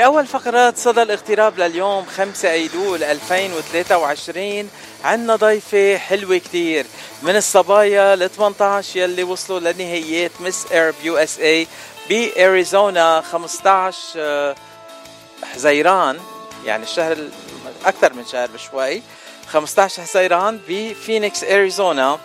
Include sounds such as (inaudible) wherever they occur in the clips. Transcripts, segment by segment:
بأول فقرات صدى الاغتراب لليوم 5 أيلول 2023 عندنا ضيفة حلوة كتير. من الصبايا ال 18 يلي وصلوا لنهائيات Miss Arab USA باريزونا 15 حزيران يعني الشهر أكثر من شهر بشوي. 15 حزيران بفينيكس أريزونا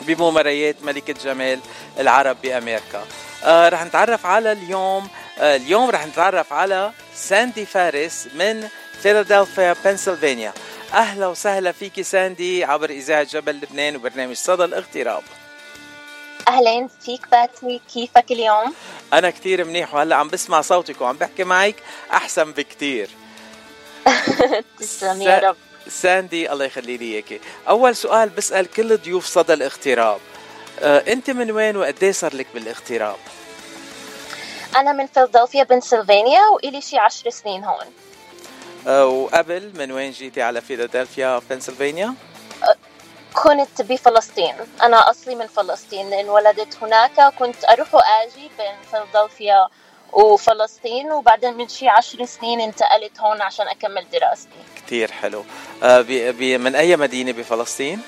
بمباريات ملكة جمال العرب بأمريكا. آه رح نتعرف على اليوم آه اليوم رح نتعرف على ساندي فارس من فيلادلفيا بنسلفانيا. أهلا وسهلا فيكي ساندي عبر إذاعة جبل لبنان وبرنامج صدى الاغتراب. أهلين فيك باتري كيفك اليوم؟ أنا كتير منيح وهلأ عم بسمع صوتك وعم بحكي معك أحسن بكتير. (laughs) تسلم يا رب. ساندي الله يخلي لي إياكي. أول سؤال بسأل كل ضيوف صدى الاغتراب. آه، أنت من وين وقد صار لك بالاغتراب؟ أنا من فيلادلفيا بنسلفانيا وإلي شي عشر سنين هون. وقبل من وين جيتي على فيلادلفيا بنسلفانيا؟ كنت بفلسطين. أنا أصلي من فلسطين لأن ولدت هناك كنت أروح وآجي بين فيلادلفيا وفلسطين وبعدين من شي عشر سنين انتقلت هون عشان أكمل دراستي. كتير حلو. آه بي بي من أي مدينة بفلسطين؟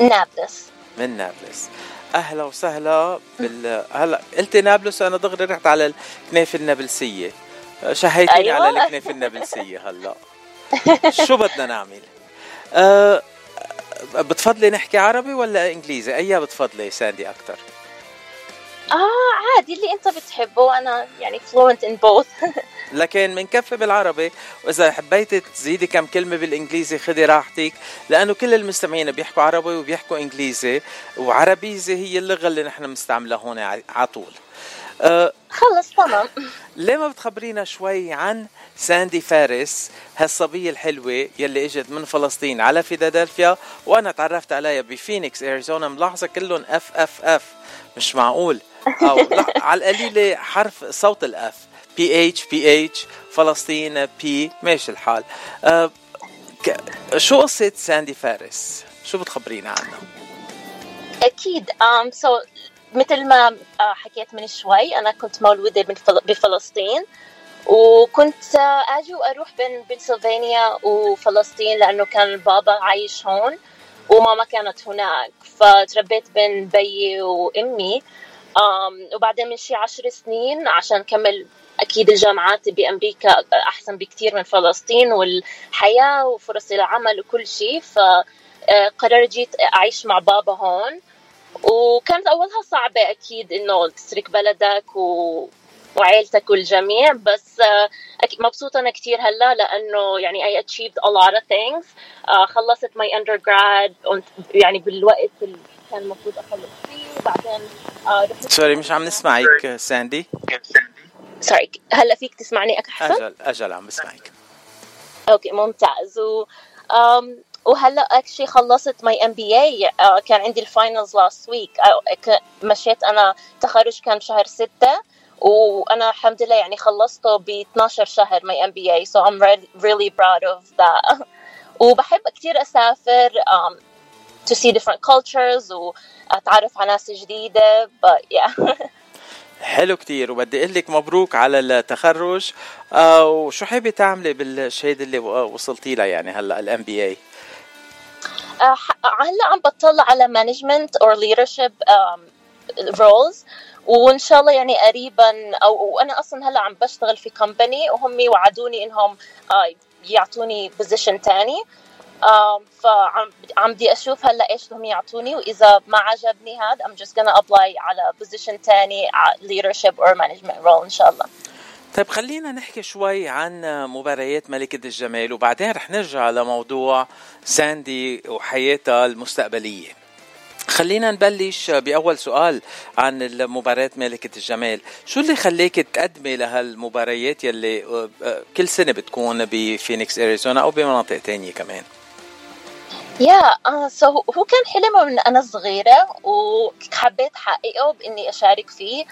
نابلس. من نابلس. أهلا وسهلا بال هلا قلت نابلس وأنا دغري رحت على الكنيفه النابلسية شهيتني أيوة. على الكنيفه النابلسية هلا شو بدنا نعمل؟ أه بتفضلي نحكي عربي ولا إنجليزي؟ أيها بتفضلي ساندي أكثر؟ آه عادي اللي أنت بتحبه وأنا يعني fluent in both لكن بنكفي بالعربي وإذا حبيتي تزيدي كم كلمة بالإنجليزي خدي راحتك لأنه كل المستمعين بيحكوا عربي وبيحكوا إنجليزي وعربيزي هي اللغة اللي نحن بنستعملها هون على طول. أه خلص تمام. ليه ما بتخبرينا شوي عن ساندي فارس هالصبية الحلوة يلي إجت من فلسطين على فيلادلفيا وأنا تعرفت عليها بفينيكس أريزونا. ملاحظة كلهم F F F مش معقول. (laughs) أو على القليلة حرف صوت الاف بي اتش بي اتش فلسطين بي ماشي الحال. أه شو قصة ساندي فارس؟ شو بتخبرينا عنها؟ أكيد um, so مثل ما آه، حكيت من شوي أنا كنت مولودة بفلسطين وكنت آه، أجي وأروح بين بنسلفانيا وفلسطين لأنه كان بابا عايش هون وماما كانت هناك فتربيت بين بيي وأمي وبعدين من شي عشر سنين عشان كمل أكيد الجامعات بأمريكا أحسن بكتير من فلسطين والحياة وفرص العمل وكل شيء فقررت جيت أعيش مع بابا هون. وكانت أولها صعبة أكيد إنه تترك بلدك و وعيلتك والجميع بس مبسوطة أنا كثير هلأ لأنه يعني I achieved a lot of things. خلصت my undergrad يعني بالوقت اللي كان المفروض أخلص فيه وبعدين رحت sorry مش عم نسمعك ساندي. sorry هلأ فيك تسمعني أحسن؟ أجل أجل عم بسمعك. okay ممتاز. و وهلا actually خلصت my MBA كان عندي ال finals last week مشيت أنا تخرج كان شهر ستة وأنا الحمد لله يعني خلصته ب 12 شهر my MBA so I'm really proud of that. (laughs) وبحب كثير أسافر um, to see different cultures وأتعرف على ناس جديدة but yeah. (laughs) حلو كتير. وبدي أقول لك مبروك على التخرج. آه وشو حابة تعملي بالشهاده اللي وصلتي لها يعني هلا ال MBA هلا عم بطلع على management or leadership roles وإن شاء الله يعني قريبا أو وأنا أصلا هلا عم بشتغل في company وهم وعدوني إنهم uh, يعطوني position تاني. فعم عم بدي أشوف هلا إيش بدهم يعطوني وإذا ما عجبني هذا I'm just gonna apply على position تاني leadership or management role إن شاء الله. طيب خلينا نحكي شوي عن مباريات ملكة الجمال وبعدين رح نرجع لموضوع ساندي وحياتها المستقبلية. خلينا نبلش بأول سؤال عن المباريات ملكة الجمال شو اللي خليك تقدمي لهالمباريات يلي آه، آه، كل سنة بتكون بفينيكس أريزونا أو بمناطق تانية كمان؟ yeah uh, so هو كان حلم من أنا صغيرة وحبيت حققه بإني أشارك فيه.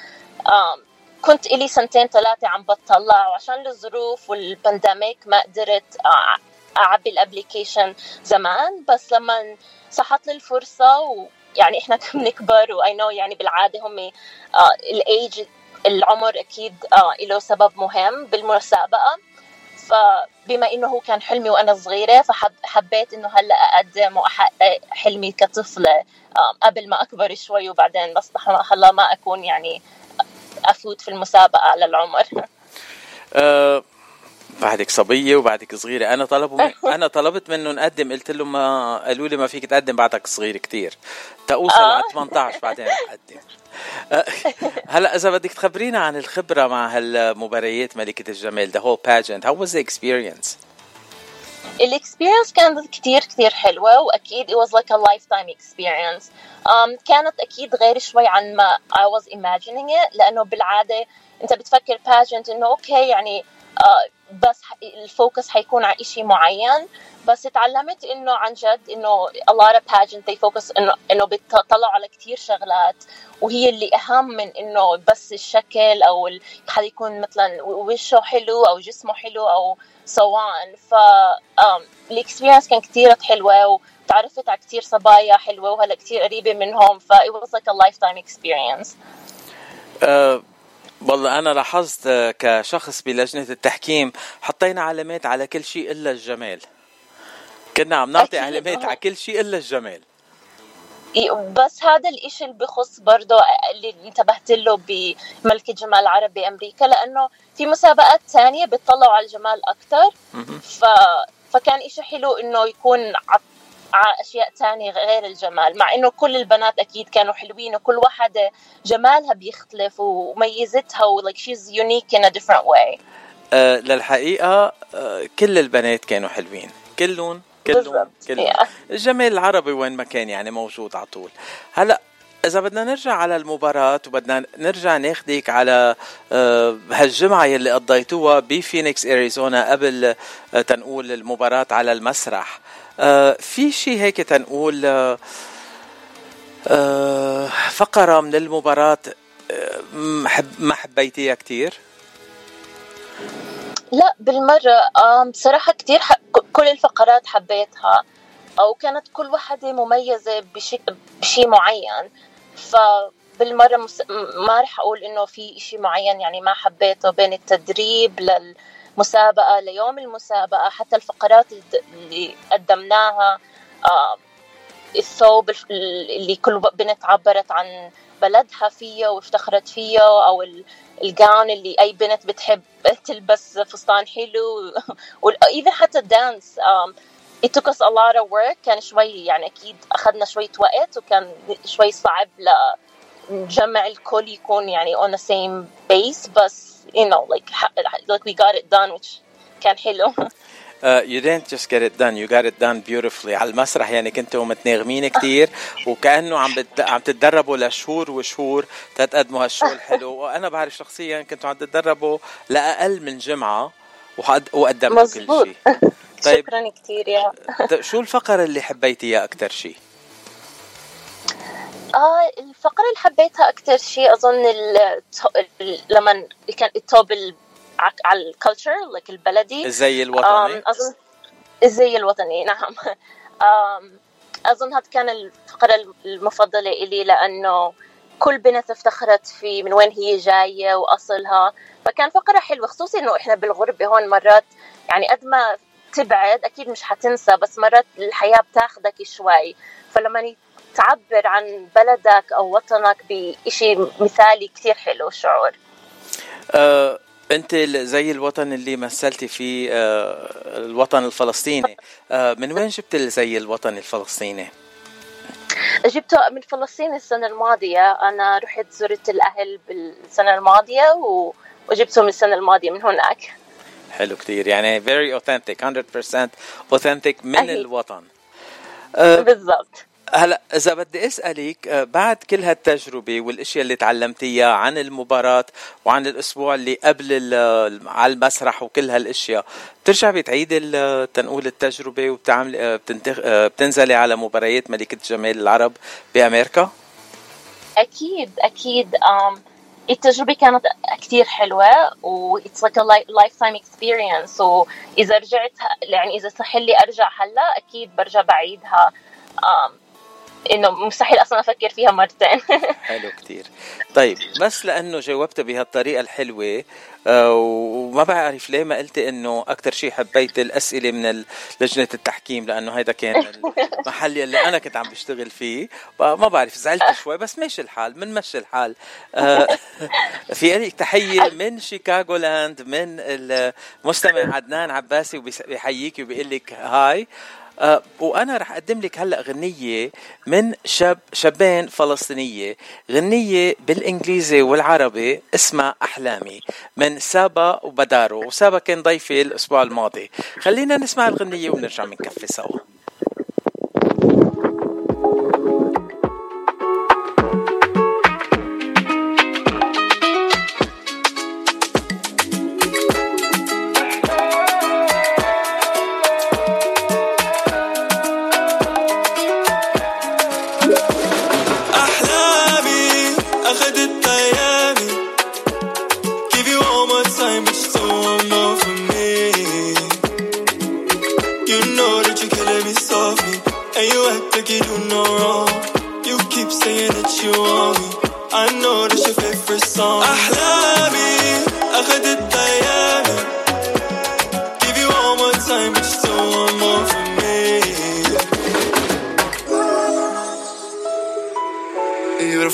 um, كنت إلي سنتين ثلاثة عم بطلع وعشان الظروف وال pandemic ما قدرت أعبي ال application زمان. بس لما صحت لي الفرصة ويعني إحنا بنكبر و you know يعني بالعادة هم الايج العمر أكيد آه له سبب مهم بالمسابقة. فبما إنه هو كان حلمي وأنا صغيرة فحبيت إنه هلأ أقدم وأحقق حلمي كطفلة قبل ما أكبر شوي وبعدين بس هلأ ما أكون يعني أفوت في المسابقة على العمر أه بعدك صبية وبعدك صغيرة. أنا طلبوا (laughs) أنا طلبت منه نقدم قلت لهم ما قالوا لي ما فيك تقدم بعدك صغير كتير. تأوصل على 18 آه. بعدين أقدم. أه، هلا إذا بدك تخبرينا عن الخبرة مع هالمباريات ملكة الجمال the whole pageant. How was the experience؟ ال experience كانت كتير كتير حلوة وأكيد it was like a lifetime experience. Um, كانت أكيد غير شوي عن ما I was imagining it لأنه بالعادة أنت بتفكر pageant إنه okay يعني uh, بس ال focus حيكون على شيء معين. بس تعلمت إنه عن جد إنه a lot of pageant they focus انه إنه بيطلعوا على كثير شغلات وهي اللي أهم من إنه بس الشكل أو حدا يكون مثلا وشه حلو أو جسمه حلو أو سواء ف الاكسبيرينس كان كثير حلوة وتعرفت على كثير صبايا حلوة وهلا كثير قريبة منهم ف it was like a lifetime experience. uh... والله أنا لاحظت آه، كشخص بلجنة التحكيم حطينا علامات على كل شيء إلا الجمال. كنا عم نعطي علامات على كل شيء إلا الجمال. بس هذا الإشي اللي بخص برضه اللي انتبهت له بملكة جمال العرب بأمريكا لأنه في مسابقات ثانية بتطلعوا على الجمال أكثر ف... فكان إشي حلو إنه يكون على أشياء تانية غير الجمال مع إنه كل البنات أكيد كانوا حلوين وكل واحدة جمالها بيختلف وميزتها و like she's unique in a different way. أه للحقيقة أه كل البنات كانوا حلوين. كلهم كلهم كلهم. الجمال العربي وين ما كان يعني موجود على طول هلا إذا بدنا نرجع على المباراة وبدنا نرجع ناخدك على آه، هالجمعة يلي قضيتوها بفينيكس أريزونا قبل آه، تنقول المباراة على المسرح آه، في شيء هيك تنقول فقرة من المباراة ما حبيتيها كتير؟ لا بالمرة بصراحة كتير كل الفقرات حبيتها أو كانت كل واحدة مميزة بشيء بشي معين. فبالمره مس... ما رح أقول إنه في إشي معين يعني ما حبيته بين التدريب للمسابقة ليوم المسابقة حتى الفقرات اللي قدمناها الثوب اللي كل بنت عبرت عن بلدها فيه وافتخرت فيه أو ال gown اللي أي بنت بتحب تلبس فستان حلو (laughs) و even حتى ال dance it took us a lot of work كان شوي يعني أكيد أخذنا شوية وقت وكان شوي صعب لنجمع الكل يكون يعني on the same base بس you know like like we got it done which كان حلو. (laughs) Uh, you didn't just get it done you got it done beautifully. على المسرح يعني كنتوا متناغمين كتير وكأنه عم بت... عم تتدربوا لشهور وشهور تتقدموا هال show الحلو وأنا بعرف شخصيا كنتوا عم تتدربوا لأقل من جمعة وقدمتوا كل شيء. (laughs) طيب شكرا كثير يا. (laughs) شو الفقرة اللي حبيتيها أكثر شيء؟ آه الفقرة اللي حبيتها أكثر شيء أظن لما كان التوب على ال culture لك البلدي. الزي الوطني. أظن الزي الوطني نعم. (laughs) أظن هذا كان الفقرة المفضلة إلي لأنه كل بنت افتخرت في من وين هي جاية وأصلها. فكان فقرة حلوة خصوصي إنه إحنا بالغربة هون مرات يعني قد ما تبعد أكيد مش حتنسى بس مرات الحياة بتاخدك شوي. فلما تعبر عن بلدك أو وطنك بشيء مثالي كثير حلو الشعور أه أنت زي الوطن اللي مثلتي فيه أه الوطن الفلسطيني. أه من وين جبت زي الوطن الفلسطيني؟ جبته من فلسطين السنة الماضية. أنا رحت زرت الأهل بالسنة الماضية وجبته من السنة الماضية من هناك. حلو كتير. يعني very authentic 100% authentic من أهي. الوطن. أه بالضبط. هلا إذا بدي أسألك أه، بعد كل هالتجربة والأشياء اللي تعلمتيها عن المباراة وعن الأسبوع اللي قبل على المسرح وكل هالأشياء بترجعي بتعيدي تنقول التجربة وبتعملي أه، أه، بتنزلي على مباريات ملكة جمال العرب بأمريكا؟ أكيد أكيد. التجربة كانت كتير حلوة و it's like a lifetime experience. وإذا رجعت يعني إذا صح لي أرجع هلا أكيد برجع بعيدها. um, إنه مستحيل أصلا أفكر فيها مرتين. (laughs) حلو كتير. طيب بس لأنه جاوبت بهالطريقة الحلوة آه، وما بعرف ليه ما قلتي إنه أكثر شيء حبيت الأسئلة من لجنة التحكيم لأنه هيدا كان (laughs) المحل اللي أنا كنت عم بشتغل فيه. ما بعرف زعلت شوي بس ماشي الحال بنمشي الحال. آه، (laughs) في لك تحية من شيكاغو لاند من المستمع عدنان عباسي وبيحييك وبيقول لك هاي. أه وأنا رح أقدم لك هلأ غنية من شاب شابين فلسطينية. غنية بالإنجليزي والعربي اسمها أحلامي من سابا وبدارو. وسابا كان ضيفي الأسبوع الماضي. خلينا نسمع الغنية ونرجع بنكفي سوا.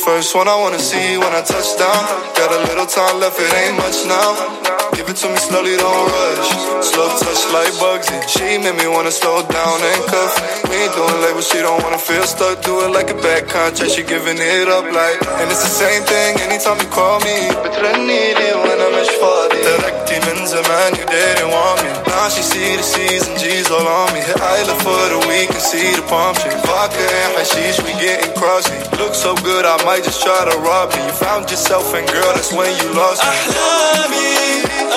First one I wanna see when I touch down. Got a little time left, it ain't much now. Give it to me slowly, don't rush. Slow touch like Bugsy. She made me wanna slow down and cuff. We ain't doing labels, she don't wanna feel stuck. Do it like a bad contract, she giving it up like. And it's the same thing anytime you call me. بترنيلي وانا مش فاضي. تركتي من زمان, you didn't want me. Now she see the C's and G's all on me. Hit island for the week and see the palm tree. Vodka and hashish, we getting crossy. Look so good, I might just try to rob me. You found yourself and girl, that's when you lost me. أحلامي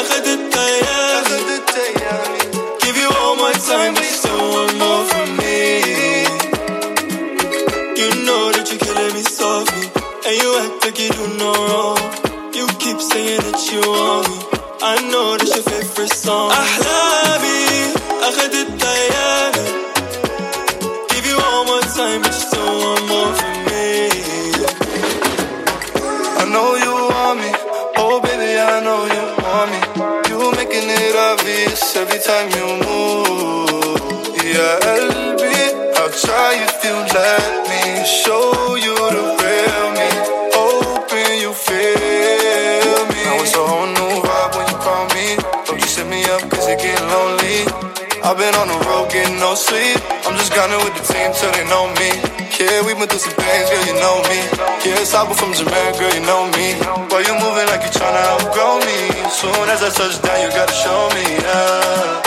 أخدت أيامي Give you all my time, but still want more from me. You know that you're killing me softly, and you act like you do no wrong. You keep saying that you want me. I know that's your favorite song. أحلامي I de been on the road getting no sleep. I'm just grinding with the team till they know me. Yeah, we been through some things, girl, you know me. Yeah, it's Saba from Jamaica, girl, you know me. Why you moving like you tryna outgrow me? Soon as I touch down, you gotta show me, yeah.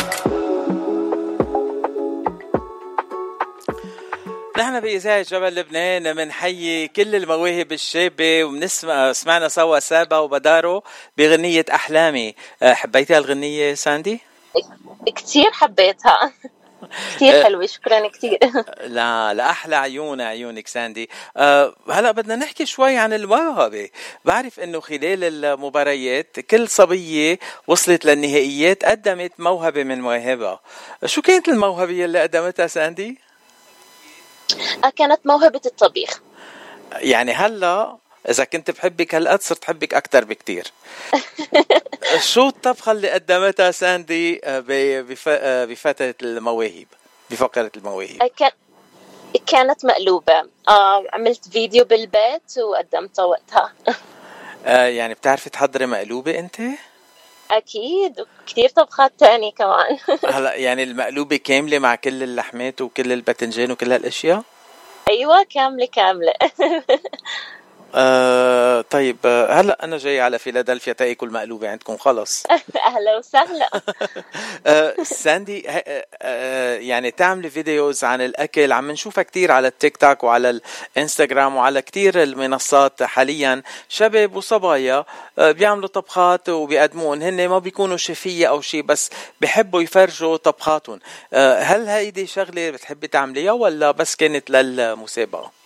نحن بإذاعة جبل لبنان بنحيي كل المواهب الشابة وبنسمع سمعنا سوا سابا وبدارو بغنية أحلامي حبيتي هالغنية ساندي؟ كثير حبيتها. كثير حلوة شكرا كثير (laughs) لا لأحلى عيون عيونك ساندي. أه هلا بدنا نحكي شوي عن الموهبة بعرف إنه خلال المباريات كل صبية وصلت للنهائيات قدمت موهبة من مواهبها. شو كانت الموهبة اللي قدمتها ساندي؟ كانت موهبة الطبيخ. يعني هلا إذا كنت بحبك هالقد صرت بحبك أكثر بكتير. (laughs) شو الطبخة اللي قدمتها ساندي بفترة المواهب بفقرة المواهب؟ كانت مقلوبة. عملت فيديو بالبيت وقدمتها وقتها. (laughs) يعني بتعرفي تحضري مقلوبة أنت؟ أكيد وكثير طبخات تانية كمان. (laughs) هلأ يعني المقلوبة كاملة مع كل اللحمات وكل الباذنجان وكل هالأشياء؟ أيوة كاملة كاملة. آه طيب آه هلا أنا جاي على فيلادلفيا تاكل مقلوبة عندكم خلص. (laughs) أهلا وسهلا. (laughs) آه ساندي آه يعني تعملي فيديوز عن الأكل عم نشوفها كثير على التيك توك وعلى الإنستغرام وعلى كثير المنصات حاليا شباب وصبايا آه بيعملوا طبخات وبيقدمون هن ما بيكونوا شيفية أو شيء بس بحبوا يفرجوا طبخاتهم. آه هل هيدي شغلة بتحبي تعمليها ولا بس كانت للمسابقة؟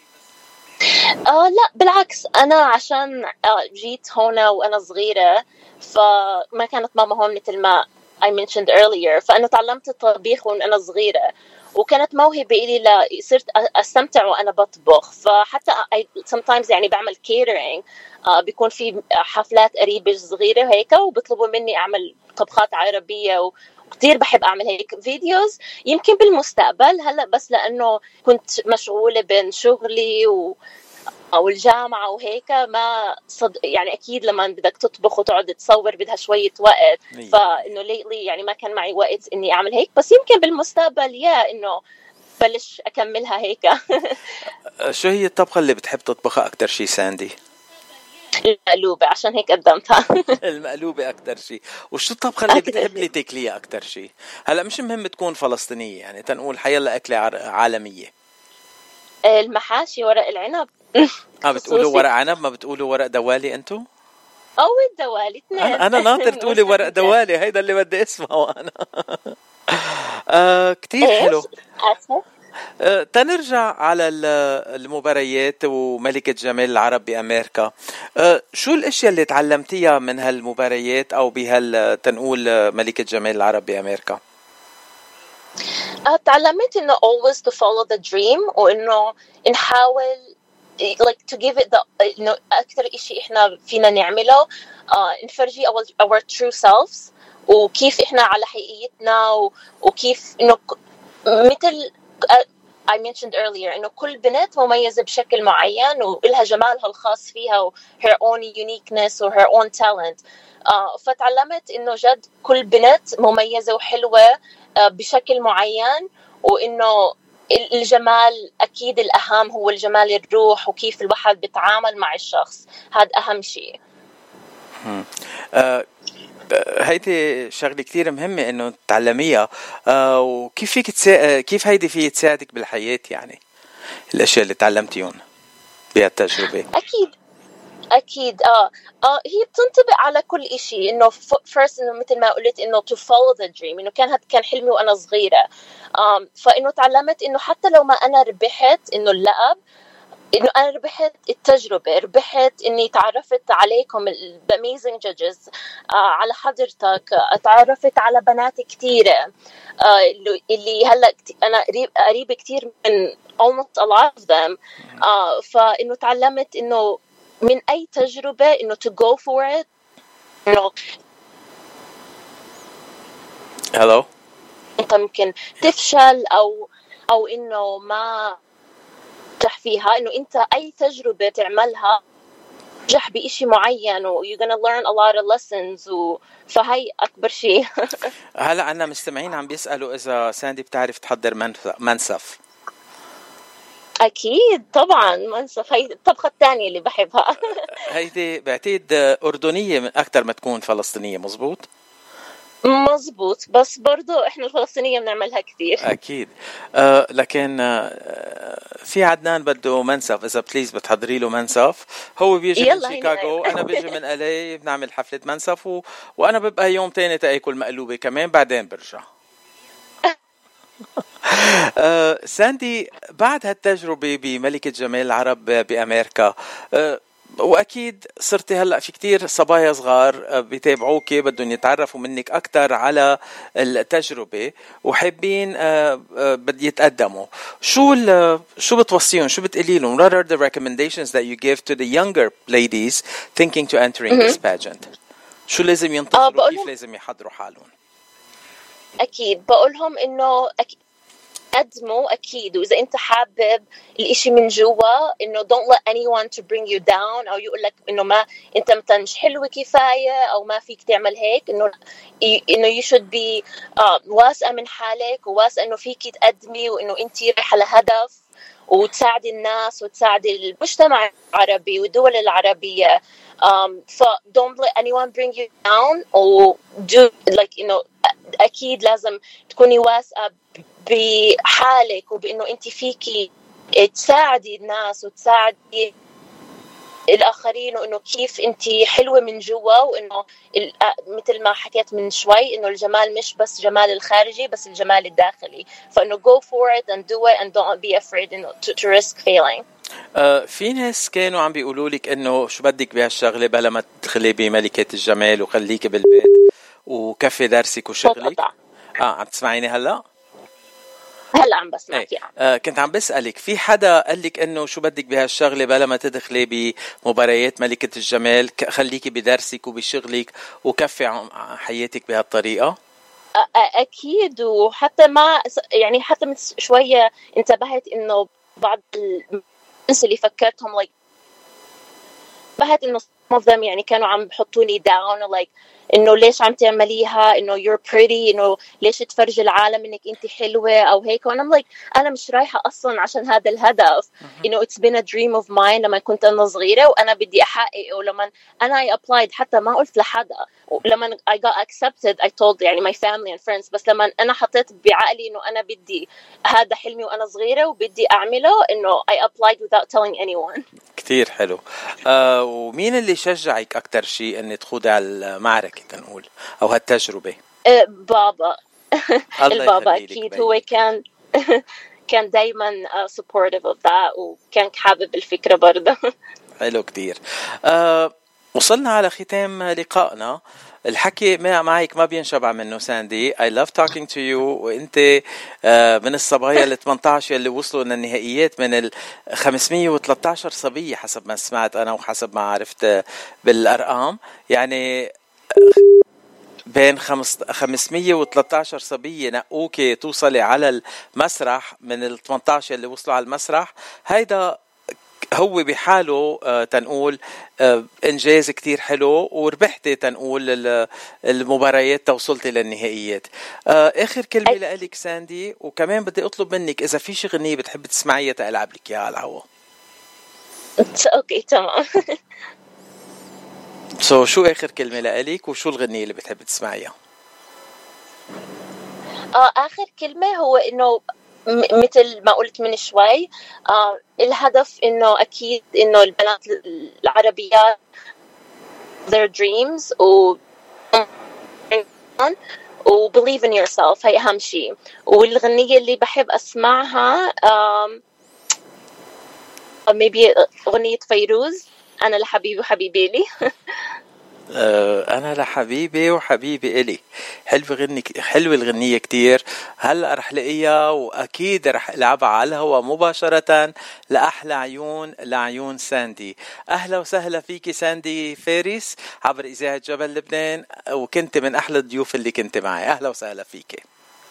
آه لا بالعكس. أنا عشان آه جيت هنا وأنا صغيرة فما كانت ماما هون مثل ما I mentioned earlier. فأنا تعلمت الطبيخ وأنا صغيرة. وكانت موهبة لي صرت أستمتع وأنا بطبخ. فحتى sometimes يعني بعمل كيترينج آه بيكون في حفلات قريبة صغيرة وهيك وبيطلبوا مني أعمل طبخات عربية كثير بحب أعمل هيك فيديوز يمكن بالمستقبل. هلأ بس لأنه كنت مشغولة بين شغلي و أو الجامعة وهيك ما صد يعني أكيد لما بدك تطبخ وتقعد تصور بدها شوية وقت فإنه lately يعني ما كان معي وقت إني أعمل هيك. بس يمكن بالمستقبل yeah إنه بلش أكملها هيك. (laughs) شو هي الطبخة اللي بتحب تطبخها أكثر شيء ساندي؟ المقلوبة عشان هيك قدمتها. (laughs) المقلوبة أكثر شيء وشو الطبخة اللي بتحبي تاكليها أكثر شيء هلأ مش مهم تكون فلسطينية يعني تنقول حيلا أكلة عالمية. المحاشي ورق العنب. آه بتقولوا ورق عنب ما بتقولوا ورق دوالي أنتو؟ أو الدوالي اثنين. أنا ناطر (laughs) تقولي ورق دوالي هيدا اللي بدي أسمعه أنا. (laughs) آه كثير حلو. آه تنرجع على المباريات وملكة جمال العرب بأمريكا. آه شو الأشياء اللي تعلمتيها من هالمباريات أو بهال تنقول ملكة جمال العرب بأمريكا؟ آه، تعلمت إنه always to follow the dream وإنه نحاول like to give it the إنه أكثر شيء إحنا فينا نعمله uh, نفرجي our, our true selves وكيف إحنا على حقيقتنا وكيف إنه مثل I mentioned earlier إنه كل بنت مميزة بشكل معين ولها جمالها الخاص فيها و her own uniqueness و her own talent. uh, فتعلمت إنه جد كل بنت مميزة وحلوة uh, بشكل معين وإنه الجمال أكيد الأهم هو الجمال الروح وكيف الواحد بيتعامل مع الشخص. هذا أهم شيء. هيدي شغلة كثير مهمة إنه تتعلميها آه وكيف فيك تسا... كيف هيدي في تساعدك بالحياة يعني؟ الأشياء اللي تعلمتيهم بهالتجربه أكيد. أكيد. آه. آه هي بتنطبق على كل إشي. إنه first إنه مثل ما قلت إنه to follow the dream. إنه كان كان حلمي وأنا صغيرة. um, فإنه تعلمت إنه حتى لو ما أنا ربحت إنه اللقب إنه أنا ربحت التجربة ربحت إني تعرفت عليكم ال amazing judges آه على حضرتك آه تعرفت على بنات كثيره آه اللي هلأ أنا قريب قريبة كثير من almost a lot of them آه فإنه تعلمت إنه من أي تجربة إنه to go for it إنه هلو أنت ممكن تفشل أو أو إنه ما تنجح فيها إنه أنت أي تجربة تعملها تنجح بشيء معين و you're gonna learn a lot of lessons و فهي أكبر شيء. (laughs) هلأ عنا مستمعين عم بيسألوا إذا ساندي بتعرف تحضر منسف. أكيد طبعا منسف. هي الطبخة الثانية اللي بحبها. (laughs) هيدي بعتقد أردنية من أكثر ما تكون فلسطينية مزبوط؟ مزبوط بس برضو إحنا الفلسطينية بنعملها كثير (laughs) أكيد. آه لكن آه في عدنان بده منسف إذا بليز بتحضري له منسف. هو بيجي من شيكاغو أنا بيجي من الي بنعمل حفلة منسف و... وأنا ببقى يوم تاني تأكل مقلوبة كمان بعدين برجع. (laughs) آه ساندي بعد هالتجربة بملكة جمال العرب بأمريكا آه وأكيد صرتي هلأ في كتير صبايا صغار آه، بيتابعوك بدهم يتعرفوا منك أكثر على التجربة وحابين آه، آه، بدي يتقدموا. شو شو بتوصيهم؟ شو بتقولي لهم what are the recommendations that you give to the younger ladies thinking to entering this pageant? شو لازم ينتظروا؟ كيف لازم يحضروا حالهم؟ أكيد. بقولهم إنه أكيد قدمه أكيد. وإذا أنت حابب الإشي من جوا إنه don't let anyone to bring you down أو يقول لك إنه ما أنت مثلا مش حلوة كفاية أو ما فيك تعمل هيك إنه إنه you should be uh, واثقه من حالك وواثقه إنه فيك تقدمي وإنه أنت رايحة لهدف وتساعدي الناس وتساعدي المجتمع العربي والدول العربية. um, ف don't let anyone bring you down or do like you know أكيد لازم تكوني واثقة بحالك وبإنه أنت فيكي تساعدي الناس وتساعدي الآخرين وإنه كيف أنت حلوة من جوا وإنه مثل ما حكيت من شوي إنه الجمال مش بس جمال الخارجي بس الجمال الداخلي. فإنه go for it and do it and don't be afraid إنه to, to risk failing. آه في ناس كانوا عم بيقولوا لك إنه شو بدك بهالشغلة بلا ما تدخلي بملكة الجمال وخليكي بالبيت وكفي درسك وشغلك. آه عم تسمعيني هلا؟ هلا عم بسمعك إيه. آه كنت عم بسألك في حدا قال لك إنه شو بدك بهالشغلة بلا ما تدخلي بمباريات ملكة الجمال خليكي بدرسك وبشغلك وكفي حياتك بهالطريقة؟ أكيد وحتى ما يعني حتى من شوية انتبهت إنه بعض الناس اللي فكرتهم like انتبهت إنه of them يعني كانوا عم بحطوني down like إنه ليش عم تعمليها؟ إنه you're pretty إنه ليش تفرجي العالم إنك أنت حلوة؟ أو هيك. وأنا like أنا مش رايحة أصلا عشان هذا الهدف. know it's been a dream of mine لما كنت أنا صغيرة وأنا بدي احققه ولما أنا I applied حتى ما قلت لحدا لما I got accepted I told يعني my family and friends. بس لما أنا حطيت بعقلي إنه أنا بدي هذا حلمي وأنا صغيرة وبدي أعمله إنه I applied without telling anyone. كثير حلو. آه ومين اللي شجعك أكثر شيء انك تخوضي على المعركة تنقول أو هالتجربة؟ أه بابا. (laughs) البابا أكيد هو كان (laughs) كان دايما supportive of that وكان حابب الفكرة برضه. حلو كثير آه وصلنا على ختام لقائنا. الحكي معك ما بينشبع منه ساندي. I love talking to you. وإنت آه، من الصبايا ال 18 اللي وصلوا للنهائيات من ال 513 صبية حسب ما سمعت أنا وحسب ما عرفت بالأرقام. يعني بين 513 صبية نقوكي توصلي على المسرح من ال 18 اللي وصلوا على المسرح. هيدا هو بحاله آه، تنقول آه، إنجاز كتير حلو وربحتي تنقول المباريات توصلتي للنهائيات آه، آخر كلمة لك ساندي وكمان بدي أطلب منك إذا في شي غنية بتحب تسمعيها تلعب لك إياها على الهوا أوكي تمام. سو شو آخر كلمة لك وشو الغنية اللي بتحب تسمعيها؟ آه آخر كلمة هو إنه مثل ما قلت من شوي آه الهدف إنه أكيد إنه البنات العربيات their dreams و و believe in yourself هي أهم شيء. والغنية اللي بحب أسمعها um, maybe غنية فيروز أنا لحبيبي وحبيبي لي. (laughs) أنا لحبيبي وحبيبي إلي. حلوة غني حلوة الغنية كتير. هلأ رح لاقيها وأكيد رح ألعبها على الهوا مباشرة لأحلى عيون لعيون ساندي. أهلا وسهلا فيكي ساندي فارس عبر إذاعة جبل لبنان وكنت من أحلى الضيوف اللي كنت معي. أهلا وسهلا فيكي.